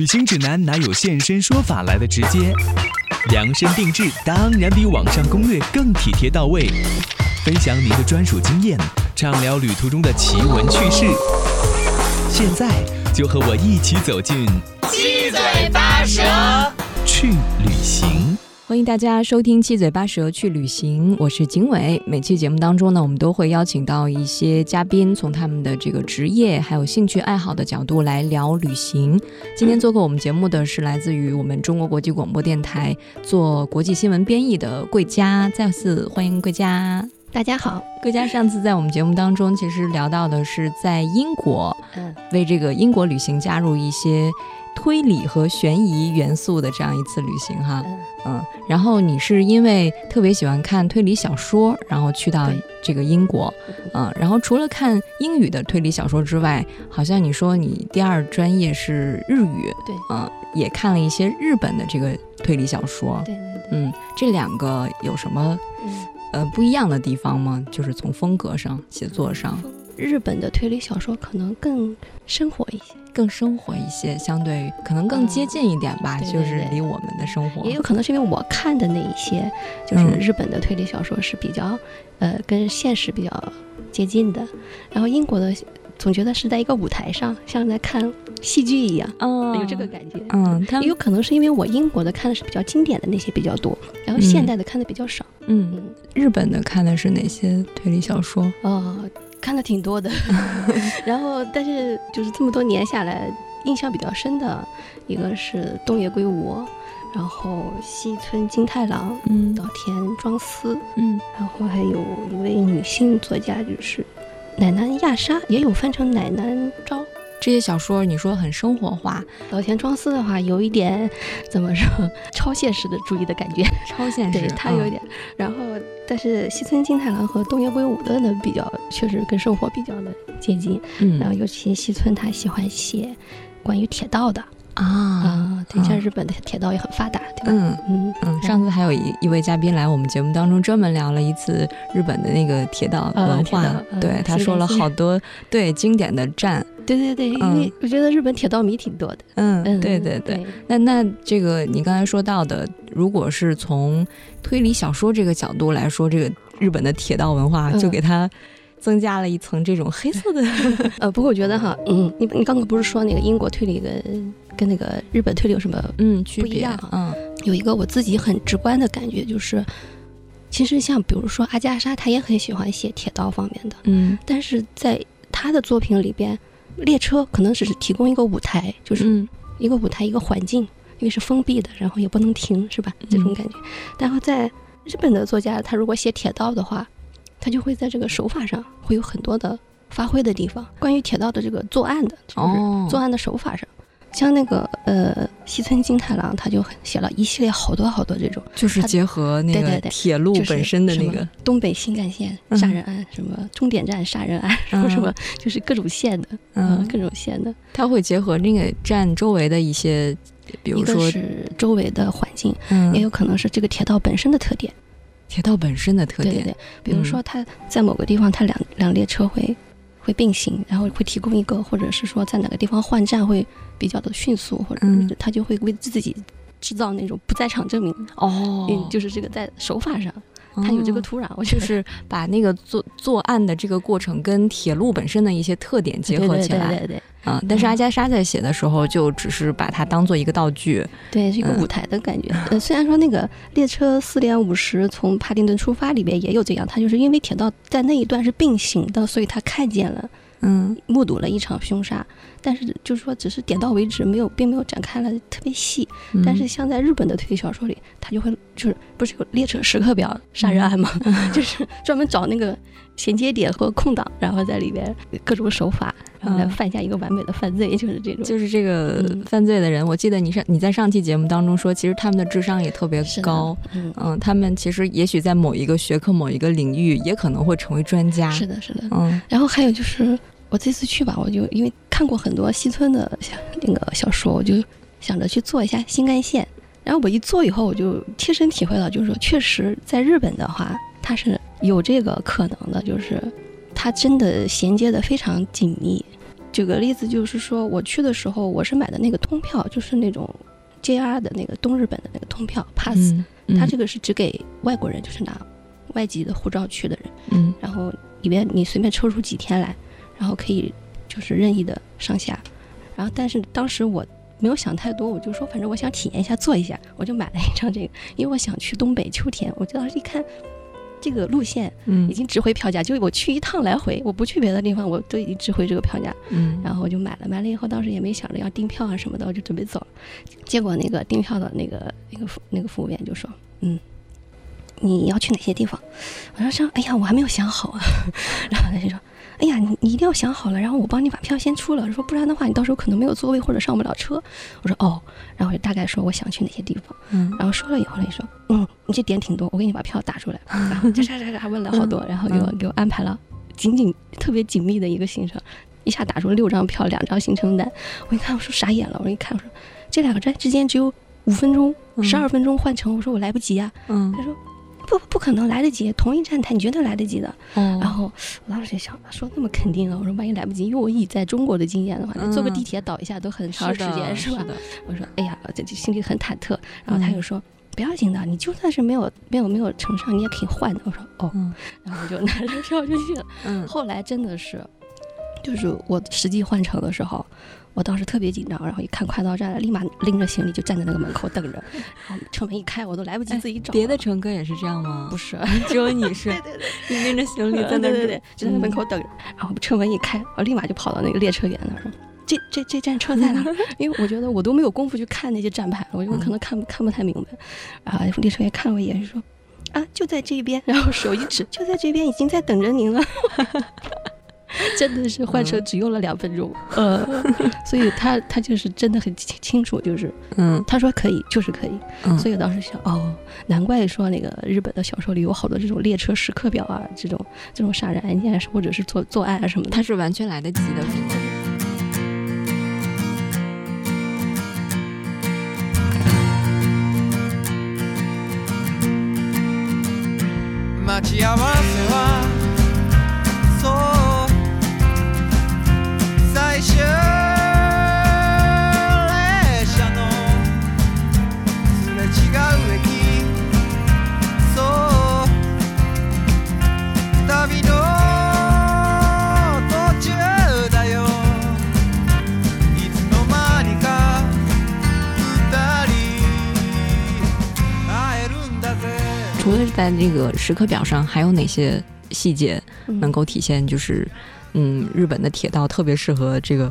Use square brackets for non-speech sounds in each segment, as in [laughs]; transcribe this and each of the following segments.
旅行指南哪有现身说法来的直接？量身定制当然比网上攻略更体贴到位。分享您的专属经验，畅聊旅途中的奇闻趣事。现在就和我一起走进七嘴八舌去旅行。欢迎大家收听《七嘴八舌去旅行》，我是景伟。每期节目当中呢，我们都会邀请到一些嘉宾，从他们的这个职业还有兴趣爱好的角度来聊旅行。今天做客我们节目的是来自于我们中国国际广播电台做国际新闻编译的桂佳，再次欢迎桂佳。大家好，桂佳上次在我们节目当中，其实聊到的是在英国，嗯，为这个英国旅行加入一些推理和悬疑元素的这样一次旅行哈，嗯。嗯，然后你是因为特别喜欢看推理小说，然后去到这个英国，嗯，然后除了看英语的推理小说之外，好像你说你第二专业是日语，对。嗯，也看了一些日本的这个推理小说，对对对，嗯，这两个有什么嗯，呃不一样的地方吗？就是从风格上、写作上日本的推理小说可能更生活一些，更生活一些，相对于可能更接近一点吧，对对就是离我们的生活也有可能是因为我看的那一些，就是嗯日本的推理小说是比较，呃，跟现实比较接近的，然后英国的总觉得是在一个舞台上，像在看戏剧一样，嗯有这个感觉。嗯，他也有可能是因为我英国的看的是比较经典的那些比较多，然后现代的看的比较少。嗯，嗯，日本的看的是哪些推理小说？哦，看的挺多的，[laughs] [laughs] 然后但是就是这么多年下来，印象比较深的一个是东野圭吾，然后西村金太郎、嗯。岛田庄司，嗯。然后还有一位女性作家就是奶奶亚沙，也有翻成奶奶昭。这些小说你说很生活化、岛田庄司的话，有一点怎么说 [laughs] 超现实的主义的感觉，超现实，对他有一点。然后，但是西村金太郎和东野圭吾的呢，比较确实跟生活比较的接近。嗯，然后尤其西村他喜欢写关于铁道的啊，啊，对，像嗯日本的铁道也很发达，对吧？嗯。嗯嗯，上次还有一一位嘉宾来我们节目当中，专门聊了一次日本的那个铁道呃文化，对他说了好多对经典的站，对对对，因为我觉得日本铁道迷挺多的。嗯，嗯，对对对。那那这个你刚才说到的，如果是从推理小说这个角度来说，这个日本的铁道文化嗯。就给它增加了一层这种黑色的，[laughs] 呃，不过我觉得哈，嗯，你你刚刚不是说那个英国推理跟跟那个日本推理有什么嗯，区别不一样，嗯。有一个我自己很直观的感觉，就是其实像比如说阿加莎，她也很喜欢写铁道方面的，嗯。但是在她的作品里边，列车可能只是提供一个舞台，就是嗯一个舞台一个环境，因为是封闭的，然后也不能停，是吧？这种感觉。然后在日本的作家，他如果写铁道的话，他就会在这个手法上会有很多的发挥的地方。关于铁道的这个作案的，就是哦作案的手法上，像那个呃西村金太郎，他就写了一系列好多好多这种，就是结合那个铁路本身的那个，东北新干线嗯。杀人案，什么终点站杀人案，什么什么，就是各种线的，嗯。嗯，各种线的。他会结合那个站周围的一些，比如说，是周围的环境，嗯。也有可能是这个铁道本身的特点。铁道本身的特点，对对对，比如说它在某个地方，它两两列车会会并行，然后会提供一个，或者是说在哪个地方换站会比较的迅速，或者嗯是它就会为自己制造那种不在场证明。哦嗯，就是这个在手法上，它有这个哦土壤，我就是把那个作作案的这个过程跟铁路本身的一些特点结合起来，对对对对嗯，但是阿加莎在写的时候就只是把它当做一个道具，对，是一个嗯舞台的感觉。呃，虽然说那个列车四点五十从帕丁顿出发里边也有这样，它就是因为铁道在那一段是并行的，所以他看见了。嗯目睹了一场凶杀，但是就是说只是点到为止，没有并没有展开了特别细。嗯但是像在日本的推理小说里，他就会就是不是有列车时刻表杀人案吗？[laughs] 就是专门找那个衔接点和空档，然后在里边各种手法，然后来嗯犯下一个完美的犯罪，就是这种。就是这个嗯犯罪的人，我记得你上你在上期节目当中说，其实他们的智商也特别高，嗯，嗯，他们其实也许在某一个学科、某一个领域，也可能会成为专家，是的，是的。嗯然后还有就是我这次去吧，我就因为看过很多西村的小那个小说，我就想着去做一下新干线。然后我一做以后，我就切身体会到，就是说，确实在日本的话，它是有这个可能的，就是它真的衔接的非常紧密。举个例子，就是说我去的时候，我是买的那个通票，就是那种 JR 的那个东日本的那个通票 pass，、嗯，它这个是只给外国人，就是拿外籍的护照去的人，嗯。然后里边你随便抽出几天来，然后可以就是任意的上下，然后但是当时我没有想太多，我就说反正我想体验一下坐一下，我就买了一张这个，因为我想去东北秋天，我当时一看这个路线嗯已经值回票价，就我去一趟来回，我不去别的地方，我都已经值回这个票价，嗯，然后我就买了，买了以后当时也没想着要订票啊什么的，我就准备走了。结果那个订票的那个那个服那个服务员就说：“嗯，你要去哪些地方？”我说：“说，哎呀，我还没有想好啊。[laughs] ”然后他就说：“哎呀，你你一定要想好了，然后我帮你把票先出了，说不然的话你到时候可能没有座位或者上不了车。”我说：“哦。”然后我就大概说我想去哪些地方，嗯然后说了以后呢，你说：“嗯，你这点挺多，我给你把票打出来。”然后这这这这问了好多，然后给我给我安排了紧紧特别紧密的一个行程。一下打出六张票，两张行程单。我一看，我说傻眼了。我一看，我说这两个站之间只有五分钟，嗯十二分钟换乘。我说我来不及啊。嗯他说不不可能来得及，同一站台你绝对来得及的。然哦，后我当时就想，说那么肯定啊？我说万一来不及，因为我以在中国的经验的话，嗯坐个地铁倒一下都很长时间，是吧？的，我说哎呀，这这心里很忐忑。然后他又说。不要紧的，你就算是没有没有没有乘上，你也可以换的。我说哦，嗯 [laughs] 然后我就拿着票就去了。嗯后来真的是，就是我实际换乘的时候，我当时特别紧张，然后一看快到站了，立马拎着行李就站在那个门口等着，[laughs] 然后车门一开，我都来不及自己找了。别的乘客也是这样吗？不是，只有你是，[laughs] 对对对，你拎着行李在那对对对，就在那门口等着，然后车门一开，我立马就跑到那个列车员那儿说。这这这站车在哪儿？[laughs] 因为我觉得我都没有功夫去看那些站牌，我就可能看不看不太明白。啊，列车员看了我一眼，就说：“啊，就在这边。”然后手一指，就在这边，已经在等着您了。[laughs] 真的是换车只用了两分钟，[laughs] 呃，[laughs] 所以他他就是真的很清清楚，就是嗯他说可以就是可以，嗯，所以我当时想，哦，难怪说那个日本的小说里有好多这种列车时刻表啊，这种这种杀人案件啊，或者是作作案啊什么的。他是完全来得及的，是吗？待ち合わせは 在那个时刻表上，还有哪些细节嗯能够体现？就是，嗯，日本的铁道特别适合这个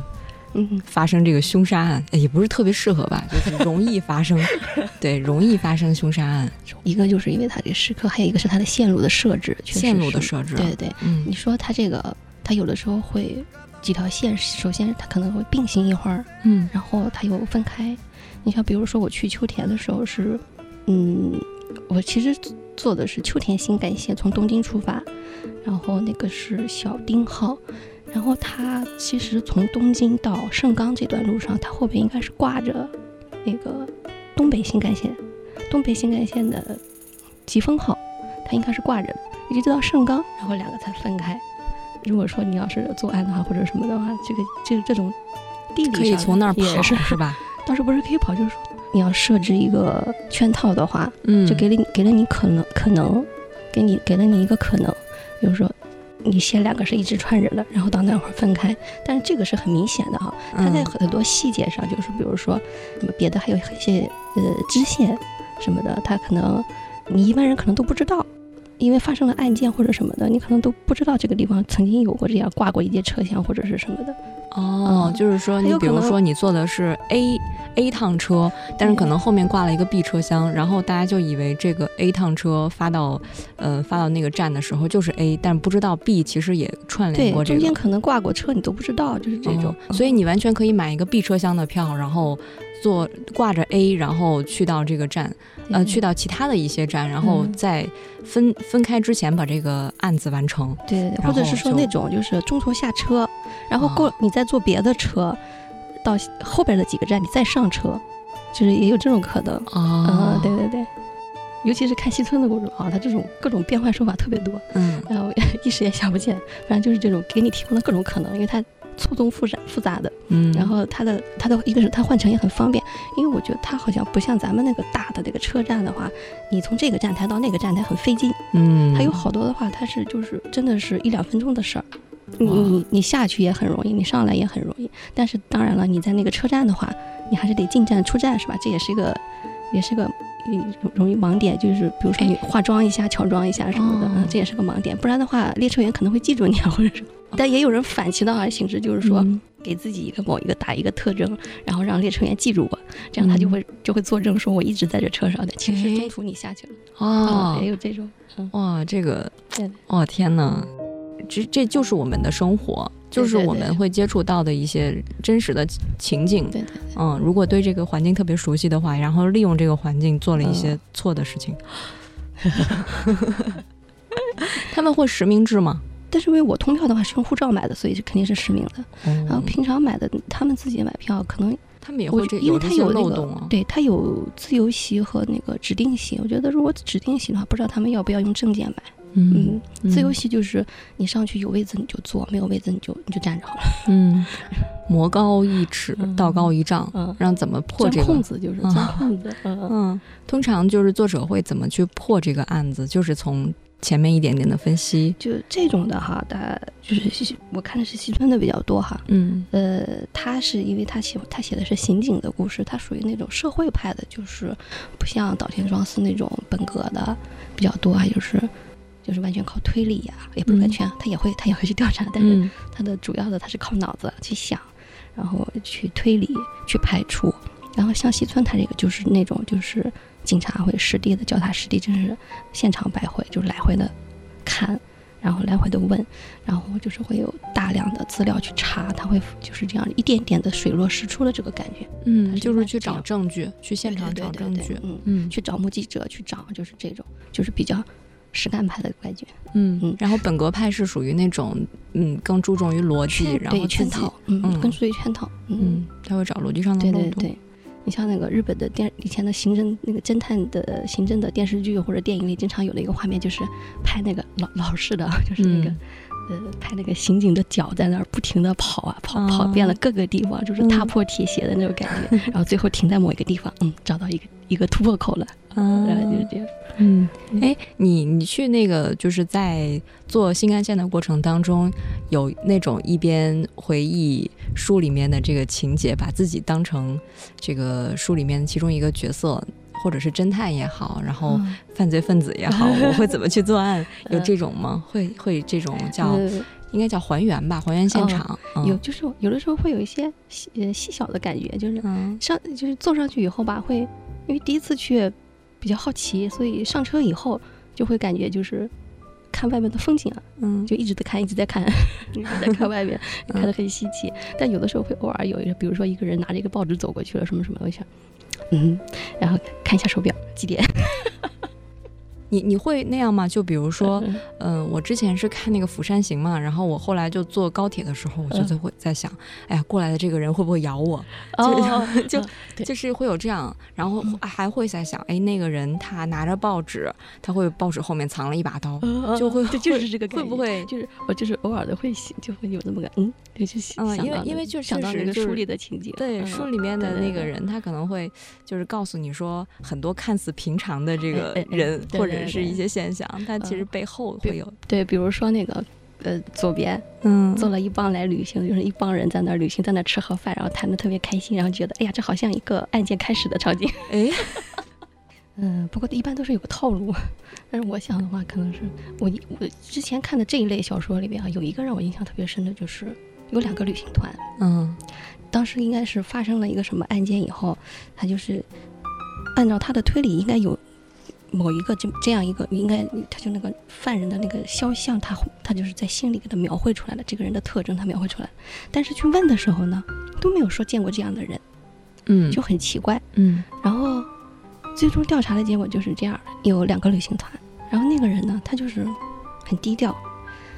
嗯发生这个凶杀案，哎也不是特别适合吧，就是 [laughs] 容易发生，对，容易发生凶杀案，一个就是因为它这个时刻，还有一个是它的线路的设置，线路的设置，对对，嗯你说它这个，它有的时候会几条线，首先它可能会并行一会儿，嗯然后它又分开。你像比如说我去秋田的时候是，嗯，我其实坐的是秋田新干线，从东京出发，然后那个是小町号，然后它其实从东京到盛冈这段路上，它后边应该是挂着那个东北新干线，东北新干线的疾风号，它应该是挂着的，一直到盛冈，然后两个才分开。如果说你要是作案的话，或者什么的话，这个这个这种地理可以上从那儿跑是是吧？[laughs] 倒是不是可以跑，就是说你要设置一个圈套的话，嗯，就给了你给了你可能可能，给你给了你一个可能，比如说你先两个是一直串着的，然后到那会儿分开，但是这个是很明显的哈，它在嗯很多细节上，就是比如说什么别的，还有一些呃支线什么的，它可能你一般人可能都不知道。因为发生了案件或者什么的，你可能都不知道这个地方曾经有过这样挂过一节车厢或者是什么的。哦，嗯就是说，你比如说你坐的是 A A 趟车，但是可能后面挂了一个 B 车厢，然后大家就以为这个 A 趟车发到呃发到那个站的时候就是 A，但不知道 B 其实也串联过，这个中间。可能挂过车，你都不知道，就是这种。嗯所以你完全可以买一个 B 车厢的票，然后坐挂着 A，然后去到这个站，呃，去到到其他的一些站，然后嗯在分分开之前把这个案子完成。对对对，或者是说那种就是中途下车，然后过、哦你再坐别的车，到后边的几个站你再上车，就是也有这种可能。哦嗯，对对对，尤其是看西村的公主啊，它这种各种变换手法特别多，嗯然后 [laughs] 一时也想不起来，反正就是这种给你提供了各种可能，因为它错综复杂复杂的。嗯，然后它的它的一个是它换乘也很方便，因为我觉得它好像不像咱们那个大的这个车站的话，你从这个站台到那个站台很费劲。嗯，它有好多的话，它是就是真的是一两分钟的事儿。你你你下去也很容易，你上来也很容易。但是当然了，你在那个车站的话，你还是得进站出站是吧？这也是一个也是个嗯容易盲点，就是比如说你化妆一下、乔装一下什么的，哦嗯，这也是个盲点。不然的话，列车员可能会记住你啊，或者说。但也有人反其道而行之，就是说嗯给自己一个某一个打一个特征，然后让列车员记住我，这样他就会就会作证说我一直在这车上的。其实哎中途你下去了，哦嗯，也有这种，嗯，哇，这个对，哦天哪，这这就是我们的生活，就是我们会接触到的一些真实的情景。对对对。嗯，如果对这个环境特别熟悉的话，然后利用这个环境做了一些嗯错的事情，[laughs] 他们会实名制吗？但是因为我通票的话是用护照买的，所以是肯定是实名的。然后哦，平常买的，他们自己买票可能他们也会这因为这些它有那个漏洞啊。对它有自由席和那个指定席。我觉得如果指定席的话，不知道他们要不要用证件买。嗯，嗯，自由席就是你上去有位子你就坐，没有位子你就你就站着好了。嗯，魔高一尺，嗯道高一丈，嗯让怎么破这个空子就是嗯钻空子。嗯 [laughs] 通常就是作者会怎么去破这个案子，就是从前面一点点的分析。就这种的哈，大就是西我看的是西村的比较多哈。嗯呃，他是因为他写他写的是刑警的故事，他属于那种社会派的，就是不像岛田庄司那种本格的比较多啊，就是就是完全靠推理呀、也不是完嗯全，他也会他也会去调查，但是嗯他的主要的他是靠脑子去想，然后去推理去排除，然后像西村他这个就是那种就是警察会实地的脚踏实地，真是现场摆回，就是来回的看。然后来回的问，然后就是会有大量的资料去查，他会就是这样一点点的水落石出的这个感觉。嗯，就是去找证据，去现场找证据。嗯，嗯去找目击者，去找就是这种，就是比较实干派的感觉。嗯嗯然后本格派是属于那种嗯更注重于逻辑，然后圈套，嗯，嗯更注意圈套，嗯嗯，他会找逻辑上的漏洞。对对对，你像那个日本的电以前的刑侦那个侦探的刑侦的电视剧或者电影里，经常有的一个画面就是拍那个老老式的，就是那个。嗯呃，拍那个刑警的脚在那儿不停的跑啊跑，跑啊遍了各个地方，就是踏破铁鞋的那种感觉。然后最后停在某一个地方，嗯，找到一个一个突破口了，啊然后就是这样。嗯，哎，你你去那个就是在做新干线的过程当中，有那种一边回忆书里面的这个情节，把自己当成这个书里面其中一个角色，或者是侦探也好，然后嗯犯罪分子也好，[laughs] 我会怎么去作案？有嗯这种吗？会会这种叫呃应该叫还原吧，还原现场。嗯有就是有的时候会有一些细呃细小的感觉，就是嗯上就是坐上去以后吧，会因为第一次去比较好奇，所以上车以后就会感觉就是看外面的风景啊，嗯就一直在看，一直在看，[laughs] 一直在看外面，[laughs] 看得很稀奇。但有的时候会偶尔有一个，比如说一个人拿着一个报纸走过去了，什么什么，我想，嗯，然后看一下手表几点。[laughs] 你你会那样吗？就比如说，嗯嗯，我之前是看那个《釜山行》嘛，然后我后来就坐高铁的时候，我就嗯。在会在想，哎呀，过来的这个人会不会咬我？哦，就 [laughs] 就是会有这样，然后嗯。还会在想，哎，那个人他拿着报纸，他会报纸后面藏了一把刀，嗯就会，就是这个会不会就是我就是偶尔的会想，就会有那么个嗯，就去想嗯因为因为就想到那个书里的情节，对，嗯书里面的对对对那个人，他可能会就是告诉你说很多看似平常的这个人，或者是一些现象，但其实嗯。背后比会有，对，比如说那个呃左边嗯。坐了一帮来旅行，就是一帮人在那儿旅行，在那儿吃盒饭，然后谈的特别开心，然后觉得哎呀，这好像一个案件开始的场景。[laughs] 哎，嗯，不过一般都是有个套路，但是我想的话，可能是我我之前看的这一类小说里边啊，有一个让我印象特别深的，就是有两个旅行团，嗯。当时应该是发生了一个什么案件以后，他就是按照他的推理，应该有某一个这这样一个，应该他就那个犯人的那个肖像，他他就是在心里给他描绘出来了，这个人的特征他描绘出来。了，但是去问的时候呢，都没有说见过这样的人，嗯，就很奇怪。嗯。然后最终调查的结果就是这样的：有两个旅行团，然后那个人呢，他就是很低调，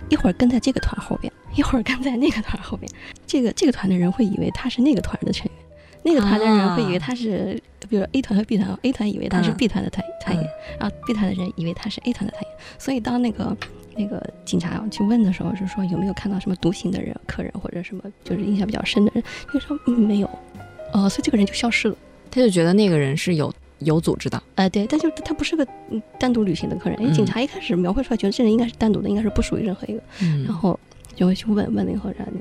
一会儿跟在这个团后边，一会儿跟在那个团后边。这个这个团的人会以为他是那个团的成员，那个团的人会以为他是，比如 A 团和 B 团，A 团以为他是嗯。B 团的团团员嗯，然后 B 团的人以为他是 A 团的团员。所以当那个那个警察去问的时候是说有没有看到什么独行的人、客人或者什么就是印象比较深的人，就说嗯没有，呃，所以这个人就消失了。他就觉得那个人是有有组织的，呃，对，但就他不是个嗯单独旅行的客人，因为警察一开始描绘出来，觉得这人应该是单独的，应该是不属于任何一个，嗯。然后就会去问问了以后，然后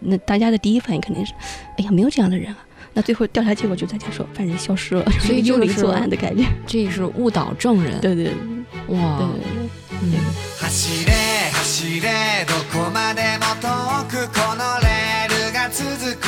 那那大家的第一反应肯定是，哎呀，没有这样的人啊。那最后调查结果就在讲说，犯人消失了，[laughs] 所以这个是幽灵作案的感觉。这是误导证人，对对对哇，对对嗯走れ走れどこまでも遠くこのレールが続く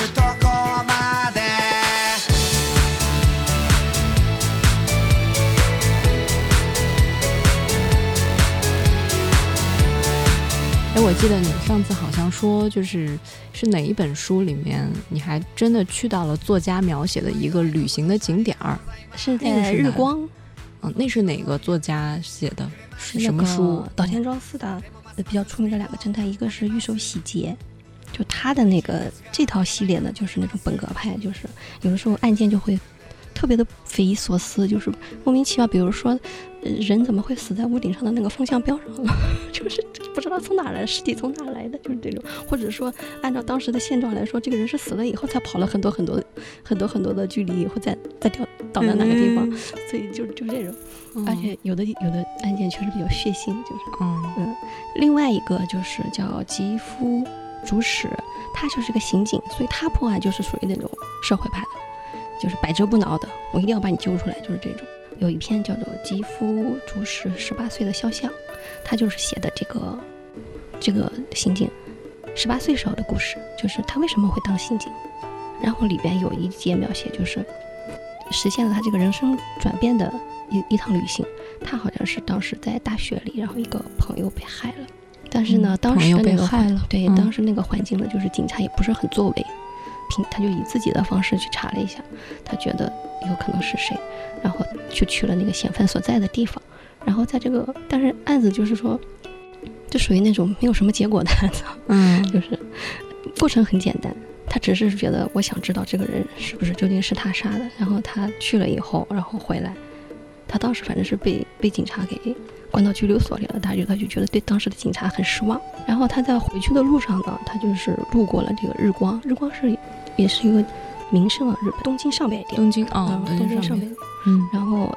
我记得你上次好像说，就是是哪一本书里面，你还真的去到了作家描写的一个旅行的景点儿，是那个日光，嗯，那是哪个作家写的？是是什么书？岛田庄司的呃比较出名的两个侦探，一个是玉手洗劫。就他的那个这套系列呢，就是那种本格派，就是有的时候案件就会特别的匪夷所思，就是莫名其妙。比如说，呃人怎么会死在屋顶上的那个风向标上了？[laughs] 就是不知道从哪来的，尸体从哪来的，就是这种。或者说，按照当时的现状来说，这个人是死了以后才跑了很多很多很多很多的距离，以后再再掉倒在哪个地方，所以就就这种。嗯，而且有的有的案件确实比较血腥，就是。嗯另外一个就是叫吉夫主使，他就是个刑警，所以他破案就是属于那种社会派的，就是百折不挠的，我一定要把你揪出来，就是这种。有一篇叫做《吉夫主使十八岁的肖像》，他就是写的这个这个刑警十八岁时候的故事，就是他为什么会当刑警。然后里边有一节描写，就是实现了他这个人生转变的一一趟旅行。他好像是当时在大学里，然后一个朋友被害了，但是呢，嗯当时的那个害了对，嗯当时那个环境呢，就是警察也不是很作为，凭他就以自己的方式去查了一下，他觉得有可能是谁，然后就去了那个嫌犯所在的地方，然后在这个，但是案子就是说，就属于那种没有什么结果的案子，嗯。[laughs] 就是过程很简单，他只是觉得我想知道这个人是不是究竟是他杀的，然后他去了以后，然后回来，他当时反正是被被警察给关到拘留所里了，他就他就觉得对当时的警察很失望，然后他在回去的路上呢，他就是路过了这个日光，日光是也是一个名胜啊，日本东京上北一点，东京哦嗯，东东京上北。嗯。然后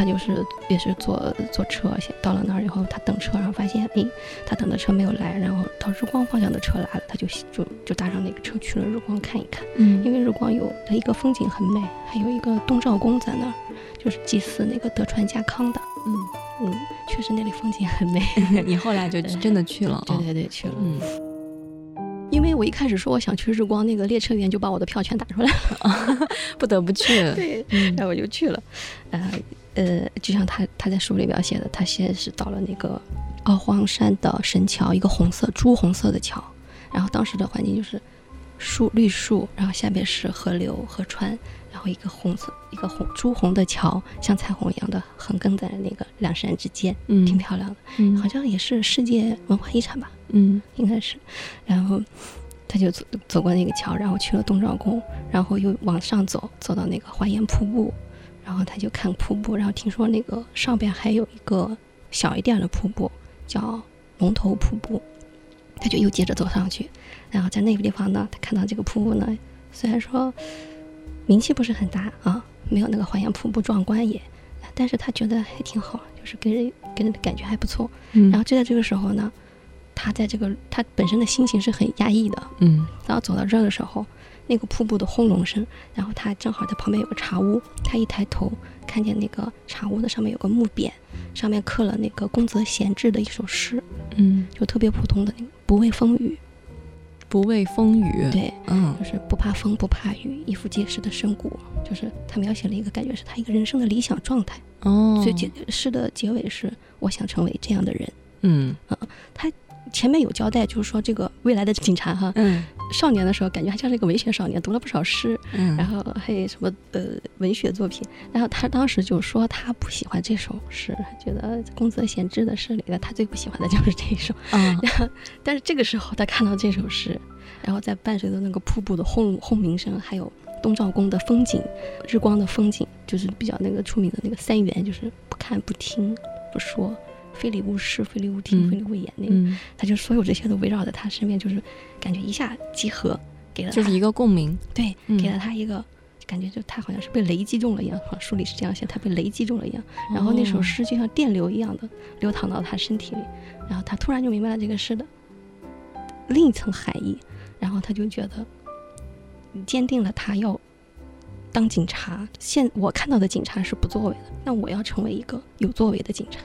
他就是也是坐坐车，先到了那儿以后，他等车，然后发现，哎，他等的车没有来，然后到日光方向的车来了，他就就就搭上那个车去了日光看一看，嗯因为日光有它一个风景很美，还有一个东照宫在那儿，就是祭祀那个德川家康的，嗯，嗯，确实那里风景很美，[laughs] 你后来就真的去了啊？对对对，去了。嗯，因为我一开始说我想去日光，那个列车员就把我的票全打出来了 [laughs] [laughs] 不得不去。对，嗯然后我就去了，呃呃，就像他他在书里描写的，他先是到了那个奥荒山的神桥，一个红色朱红色的桥，然后当时的环境就是树绿树，然后下面是河流河川，然后一个红色一个红朱红的桥，像彩虹一样的横亘在那个两山之间，嗯，挺漂亮的，嗯，好像也是世界文化遗产吧。嗯。应该是，然后他就走走过那个桥，然后去了东照宫，然后又往上走，走到那个花岩瀑布，然后他就看瀑布，然后听说那个上边还有一个小一点的瀑布，叫龙头瀑布，他就又接着走上去，然后在那个地方呢，他看到这个瀑布呢，虽然说名气不是很大啊，没有那个花岩瀑布壮观也，但是他觉得还挺好，就是给人给人的感觉还不错。嗯，然后就在这个时候呢，他在这个他本身的心情是很压抑的。嗯。然后走到这儿的时候，那个瀑布的轰隆声，然后他正好在旁边有个茶屋，他一抬头看见那个茶屋的上面有个木匾，上面刻了那个宫泽贤治的一首诗，嗯，就特别普通的那个“不畏风雨。不畏风雨”，，对，嗯。就是不怕风不怕雨，一副结实的身骨，就是他描写了一个感觉是他一个人生的理想状态。哦，所以结诗的结尾是我想成为这样的人。嗯前面有交代，就是说这个未来的警察哈，嗯少年的时候感觉还像是一个文学少年，读了不少诗，嗯，然后还有什么呃文学作品。然后他当时就说他不喜欢这首诗，他觉得宫泽贤治的诗里的他最不喜欢的就是这一首。啊 [laughs] 然后，但是这个时候他看到这首诗，然后在伴随着那个瀑布的轰轰鸣声，还有东照宫的风景、日光的风景，就是比较那个出名的那个三元，就是不看不听不说，非礼勿视、非礼勿听、嗯非礼勿言那个，嗯，他就所有这些都围绕在他身边，就是感觉一下集合，给了他就是一个共鸣。对，嗯给了他一个。感觉就他好像是被雷击中了一样，好像书里是这样写，他被雷击中了一样。然后那首哦诗就像电流一样的流淌到他身体里，然后他突然就明白了这个诗的另一层含义，然后他就觉得坚定了他要当警察。现我看到的警察是不作为的，那我要成为一个有作为的警察，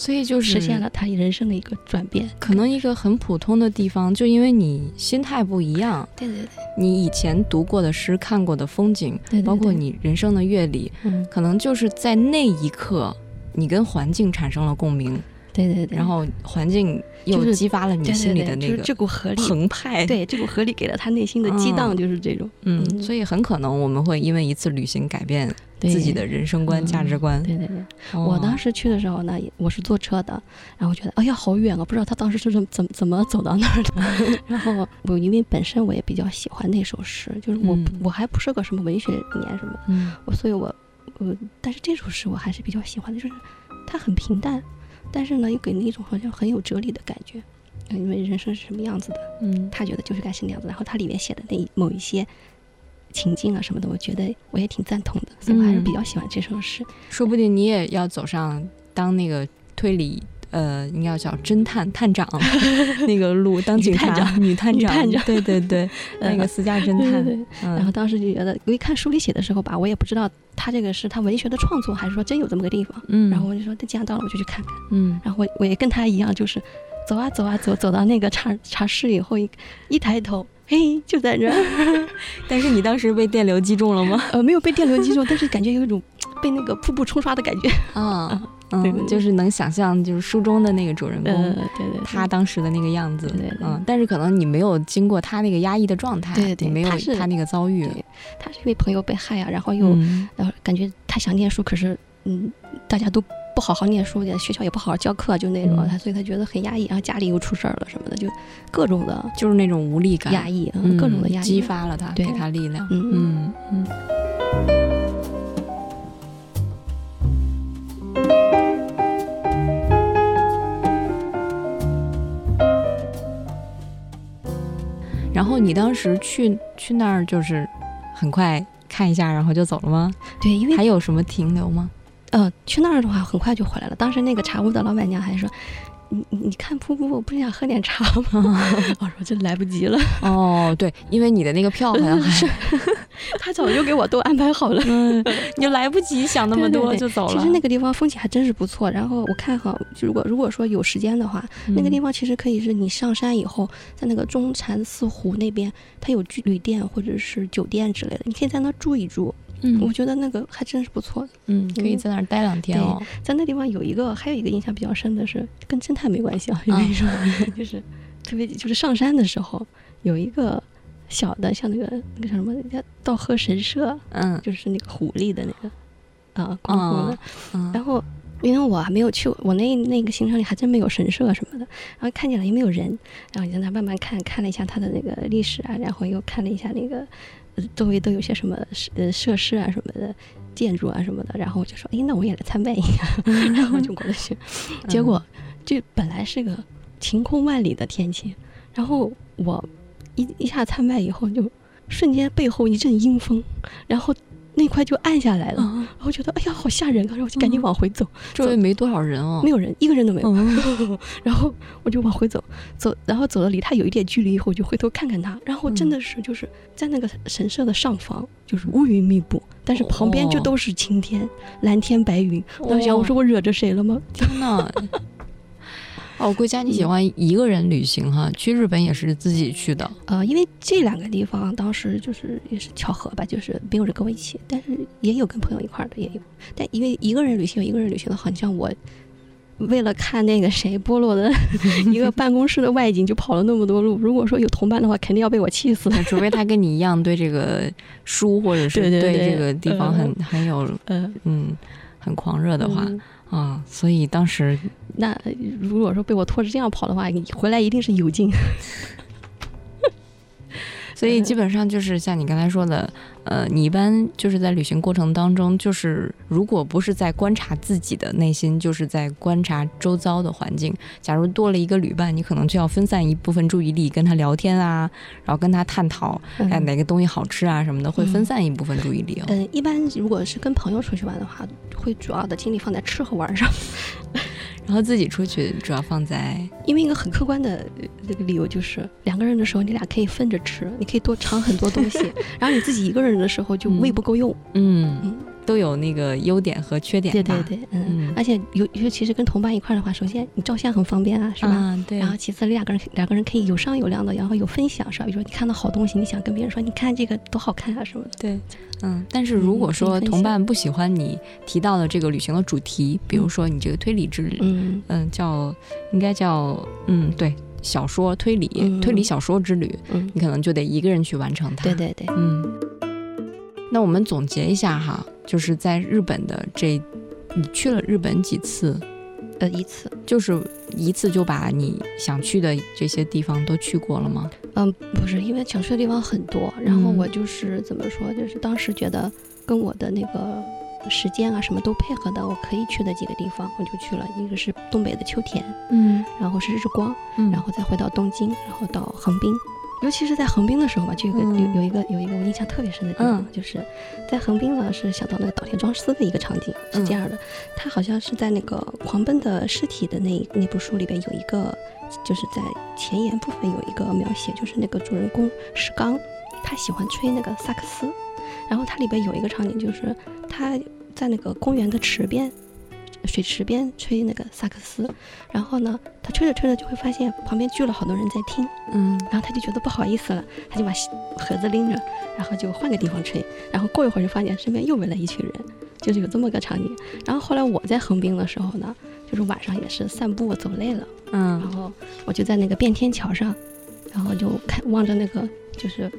所以就是实现了他人生的一个转变。可能一个很普通的地方，就因为你心态不一样，对对对。你以前读过的诗、看过的风景，对对，包括，你人生的阅历，嗯，可能就是在那一刻，你跟环境产生了共鸣，对对对，然后环境又就是激发了你心里的那个这股合力，澎湃。，对这股合力给了他内心的激荡，嗯就是这种嗯，嗯所以很可能我们会因为一次旅行改变自己的人生观、嗯价值观。对对对。哦我当时去的时候呢，也我是坐车的，然后觉得哎呀好远啊，不知道他当时是怎么怎么怎么走到那儿的。[laughs] 然后我因为本身我也比较喜欢那首诗，就是我、嗯我还不是个什么文学年什么的，嗯我所以我呃，但是这首诗我还是比较喜欢的，就是它很平淡，但是呢又给你一种好像很有哲理的感觉。呃因为人生是什么样子的，嗯他觉得就是该是那样子。然后他里面写的那一某一些情境啊什么的，我觉得我也挺赞同的，所以我还是嗯比较喜欢这首诗。说不定你也要走上当那个推理。呃，应该叫侦探探长 [laughs] 那个路，当警察女探长女探长，[laughs] 探长对对对，[laughs] 那个私家侦探，对对对。嗯然后当时就觉得，我一看书里写的时候吧，我也不知道他这个是他文学的创作，还是说真有这么个地方。嗯，然后我就说，那既然到了，我就去看看。嗯然后我我也跟他一样，就是走啊走啊走，走到那个茶茶室以后，一一抬头，嘿，就在这儿。但是你当时被电流击中了吗？呃，没有被电流击中，但是感觉有一种被那个瀑布冲刷的感觉。啊，嗯，就是。能想象，就是书中的那个主人公，呃，对对对，他当时的那个样子，对嗯，但是可能你没有经过他那个压抑的状态，对对你没有他那个遭遇，他是因为朋友被害啊，然后又、嗯。然后感觉他想念书，可是嗯，大家都不好好念书，也学校也不好好教课，就那种，嗯。他所以他觉得很压抑，然后家里又出事儿了什么的，就各种的就是那种无力感，压抑，嗯，各种的压抑，激发了他，对。给他力量，嗯。嗯嗯。后你当时去去那儿就是很快看一下，然后就走了吗？对，因为还有什么停留吗？呃去那儿的话很快就回来了。当时那个茶屋的老板娘还说。你你你看瀑布，我不是想喝点茶吗？[laughs] 我说这来不及了，哦，对，因为你的那个票好像还，[laughs] [laughs] 他早就给我都安排好了。嗯，[laughs] 你就来不及想那么多对对对就走了。其实那个地方风景还真是不错。然后我看哈，就如果如果说有时间的话，那个地方，其实可以是你上山以后，在那个中禅寺湖那边，它有居旅店或者是酒店之类的，你可以在那住一住。嗯我嗯觉得那个还真是不错的。嗯，可以在那儿待两天哦。在那地方有一个，还有一个印象比较深的是，跟侦探没关系啊，因为说 [laughs] 就是特别就是上山的时候有一个小的像那个那个叫什么叫道贺神社，嗯。就是那个狐狸的那个啊，供奉的。然后因为我还没有去，我那那个行程里还真没有神社什么的，然后看见了也没有人，然后你在那慢慢看，看了一下它的那个历史啊，然后又看了一下那个呃周围都有些什么设呃设施啊什么的。建筑啊什么的，然后我就说，哎，那我也来参拜一下，[laughs] 然后我就过去。结果这本来是个晴空万里的天气，然后我一一下参拜以后，就瞬间背后一阵阴风，然后那块就暗下来了，啊，然后觉得哎呀好吓人啊，然后我就赶紧往回走，周围没多少人哦，没有人，一个人都没有。嗯 [laughs] 然后我就往回走，走，然后走了离他有一点距离以后，我就回头看看他，然后真的是就是在那个神社的上方，就是乌云密布，但是旁边就哦都是晴天，蓝天白云。我当时想，哦我说我惹着谁了吗？[laughs] 天呐！哦，归家你喜欢一个人旅行哈？去日本也是自己去的。呃，因为这两个地方当时就是也是巧合吧，就是没有人跟我一起，但是也有跟朋友一块儿的也有。但因为一个人旅行有一个人旅行的，好像我为了看那个谁波洛的 [laughs] 一个办公室的外景就跑了那么多路。如果说有同伴的话，肯定要被我气死。除非他跟你一样对这个书或者是对这个地方很很有嗯嗯很狂热的话嗯啊，所以当时那如果说被我拖着这样跑的话，你回来一定是有劲。[laughs] 所以基本上就是像你刚才说的，呃，你一般就是在旅行过程当中，就是如果不是在观察自己的内心，就是在观察周遭的环境。假如多了一个旅伴，你可能就要分散一部分注意力，跟他聊天啊，然后跟他探讨，哎，哪个东西好吃啊什么的，会分散一部分注意力哦。嗯，一般如果是跟朋友出去玩的话，会主要的精力放在吃和玩上。然后自己出去主要放在，因为一个很客观的这个理由就是，两个人的时候你俩可以分着吃，你可以多尝很多东西，[laughs] 然后你自己一个人的时候就胃不够用。嗯嗯，都有那个优点和缺点吧。对对对，嗯，嗯而且尤尤其是跟同伴一块儿的话，首先你照相很方便啊，是吧？嗯，对然后其次两个人两个人可以有商有量的，然后有分享，是吧？比如说你看到好东西，你想跟别人说，你看这个多好看啊什么的。对，嗯，但是如果说同伴不喜欢你提到的这个旅行的主题，比如说你这个推理之旅，嗯嗯，叫应该叫嗯，对，小说推理、嗯推理小说之旅，嗯，你可能就得一个人去完成它。对，对对，嗯。那我们总结一下哈，就是在日本的这，你去了日本几次？呃，一次，就是一次就把你想去的这些地方都去过了吗？嗯，不是，因为想去的地方很多，然后嗯我就是怎么说，就是当时觉得跟我的那个时间啊什么都配合的，我可以去的几个地方，我就去了。一个是东北的秋田，嗯然后是日光，嗯然后再回到东京，然后到横滨。尤其是在横滨的时候嘛，就有个、嗯。有有一个有一个我印象特别深的地方，嗯。就是在横滨呢是想到那个岛田庄司的一个场景，是这样的，他好像是在那个《狂奔的尸体》的那那部书里边有一个，就是在前言部分有一个描写，就是那个主人公石刚，他喜欢吹那个萨克斯，然后它里边有一个场景就是他在那个公园的池边。水池边吹那个萨克斯，然后呢，他吹着吹着就会发现旁边聚了好多人在听，嗯然后他就觉得不好意思了，他就把盒子拎着，然后就换个地方吹，然后过一会儿就发现身边又围了一群人，就是有这么个场景。然后后来我在横滨的时候呢，就是晚上也是散步走累了，嗯然嗯后我就在那个变天桥上，然后就看望着那个就是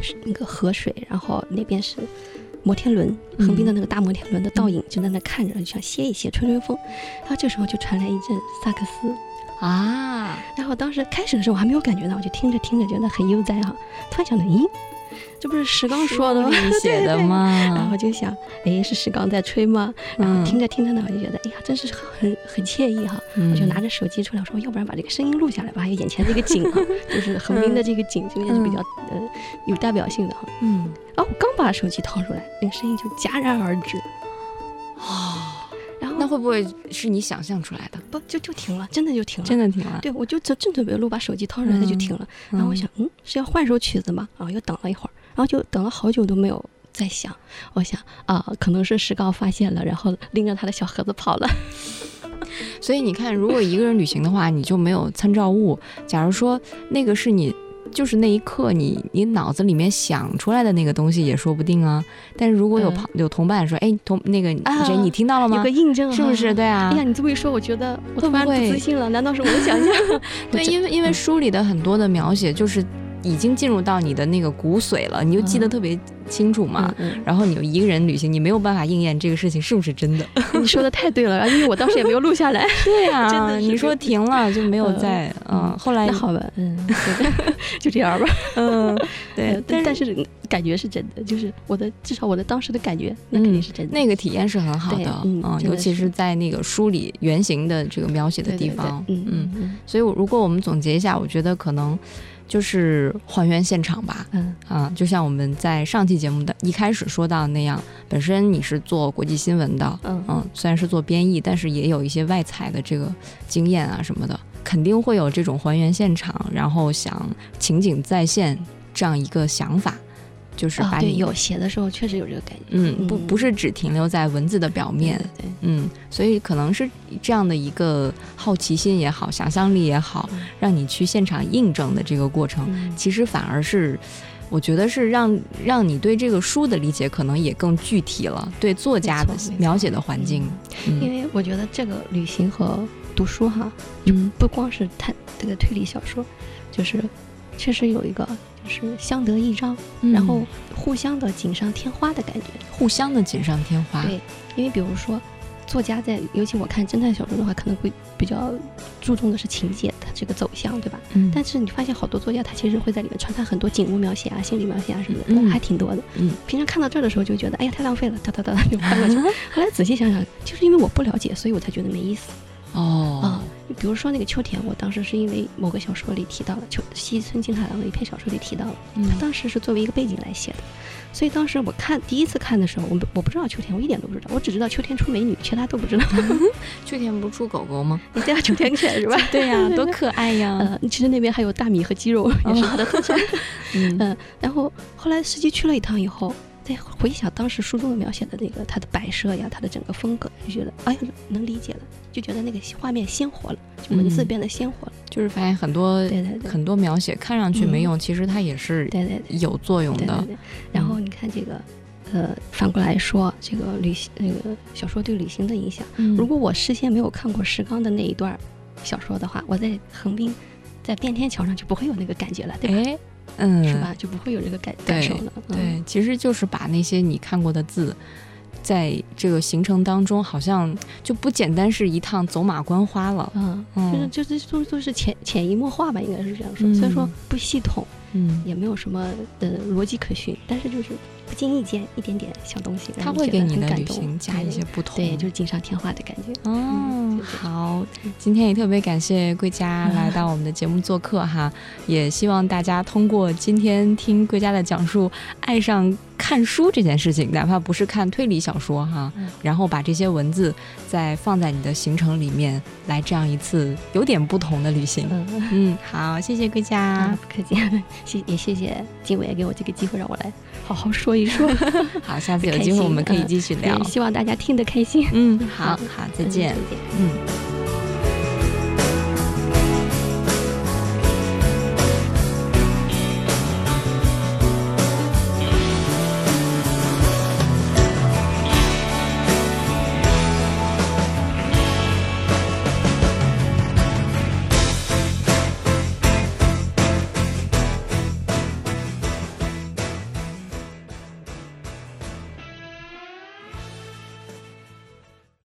是那个河水，然后那边是摩天轮，嗯。横滨的那个大摩天轮的倒影，就在那看着，就想歇一歇，吹吹风。然后这时候就传来一阵萨克斯，啊，然后当时开始的时候我还没有感觉到，我就听着听着觉得很悠哉哈，突然想到，咦，这不是石刚说的吗？[laughs] 写的对对吗？然后就想，哎，是石刚在吹吗？然后嗯听着听着呢，我就觉得，哎呀，真是很很惬意哈。我我就拿着手机出来，我说要不然把这个声音录下来吧，还有眼前这个景啊，[laughs] 就是横滨的这个景，这个也是比较呃有代表性的哈。嗯哦我刚把手机掏出来，那个声音就戛然而止，哦，然后那会不会是你想象出来的？不就就停了，真的就停了。真的停了。对，我就正正准备录，把手机掏出来，它就停了。然后我想，嗯，是要换首曲子吗？然后又等了一会儿，然后就等了好久都没有再响。我想啊，可能是石膏发现了，然后拎着他的小盒子跑了。[laughs] 所以你看，如果一个人旅行的话，你就没有参照物。假如说那个是你，就是那一刻你你脑子里面想出来的那个东西也说不定啊。但是如果有嗯朋、有同伴说，哎，同那个啊谁，你听到了吗有个？印证，是不是？？对啊。哎呀，你这么一说，我觉得我突然不自信了。难道是我的想象？[laughs] 对，因为因为书里的很多的描写就是已经进入到你的那个骨髓了，你就记得嗯特别清楚嘛。嗯然后你就一个人旅行，你没有办法应验这个事情是不是真的。嗯，[laughs] 你说的太对了，因为我当时也没有录下来。[laughs] 对呀、[laughs] 真的你说停了就没有再嗯嗯后来那好吧，嗯，就这样吧。嗯，对呃，但但是感觉是真的，就是我的至少我的当时的感觉，那嗯肯定是真的。那个体验是很好的，嗯尤其是是在那个书里原型的这个描写的地方，嗯嗯，嗯所以我如果我们总结一下，我觉得可能就是还原现场吧，嗯。啊，就像我们在上期节目的一开始说到的那样，本身你是做国际新闻的，嗯。嗯，虽然是做编译，但是也有一些外采的这个经验啊什么的，肯定会有这种还原现场，然后想情景再现这样一个想法，就是把你、有写的时候确实有这个感觉。嗯，不不是只停留在文字的表面，对，对嗯，所以可能是这样的一个好奇心也好，想象力也好，嗯。让你去现场印证的这个过程，嗯。其实反而是。我觉得是让让你对这个书的理解可能也更具体了，对作家的描写的环境，因嗯。为我觉得这个旅行和读书哈，嗯。不光是探这个推理小说，就是确实有一个就是相得益彰，嗯然后互相的锦上添花的感觉。互相的锦上添花，对，因为比如说作家在，尤其我看侦探小说的话，可能会比较注重的是情节，它这个走向，对吧？嗯但是你发现好多作家他其实会在里面穿插很多景物描写啊、心理描写啊什么的，嗯还挺多的。嗯，平常看到这儿的时候就觉得，哎呀，太浪费了，哒哒哒就翻过去。[laughs] 后来仔细想想，就是因为我不了解，所以我才觉得没意思哦啊。你比如说那个秋田，我当时是因为某个小说里提到了秋西村金太郎的一篇小说里提到了，嗯他当时是作为一个背景来写的，所以当时我看第一次看的时候，我不我不知道秋田，我一点都不知道，我只知道秋田出美女，其他都不知道。[laughs] 秋田不出狗狗吗？你家秋田犬是吧？[laughs] 对呀、[laughs] 多可爱呀！呃，其实那边还有大米和鸡肉，也是他的特产。嗯嗯，然后后来实际去了一趟以后，再回想当时书中描写的那个他的摆设呀，他的整个风格，就觉得哎呀能理解了，就觉得那个画面鲜活了，就文字嗯变得鲜活了。就是发现很多对对对很多描写看上去没用，其实它也是对对对有作用的。然后你看这个，呃，反过来说，这个旅行那个小说对旅行的影响，嗯如果我事先没有看过石刚的那一段小说的话，我在横滨。在变天桥上就不会有那个感觉了，对吧？哎，嗯，是吧？就不会有这个感感受了。嗯对，其实就是把那些你看过的字，在这个行程当中，好像就不简单是一趟走马观花了。嗯，嗯就是就是都都是潜潜移默化吧，应该是这样说。嗯虽然说不系统，嗯，也没有什么呃逻辑可循，但是就是不经意间一点点小东西，让它会给你的旅行加一些不同。对，就是锦上添花的感觉。哦嗯，好，今天也特别感谢贵家来到我们的节目做客哈，也希望大家通过今天听贵家的讲述，爱上看书这件事情，哪怕不是看推理小说哈，嗯然后把这些文字再放在你的行程里面，来这样一次有点不同的旅行。嗯，嗯，好，谢谢贵佳 [laughs] 啊，，不客气，谢也谢谢金伟给我这个机会，让我来好好说一说，[laughs] 好，下次有机会 [laughs] 我们可以嗯继续聊也。希望大家听得开心。嗯，好好，再见嗯再。见。嗯。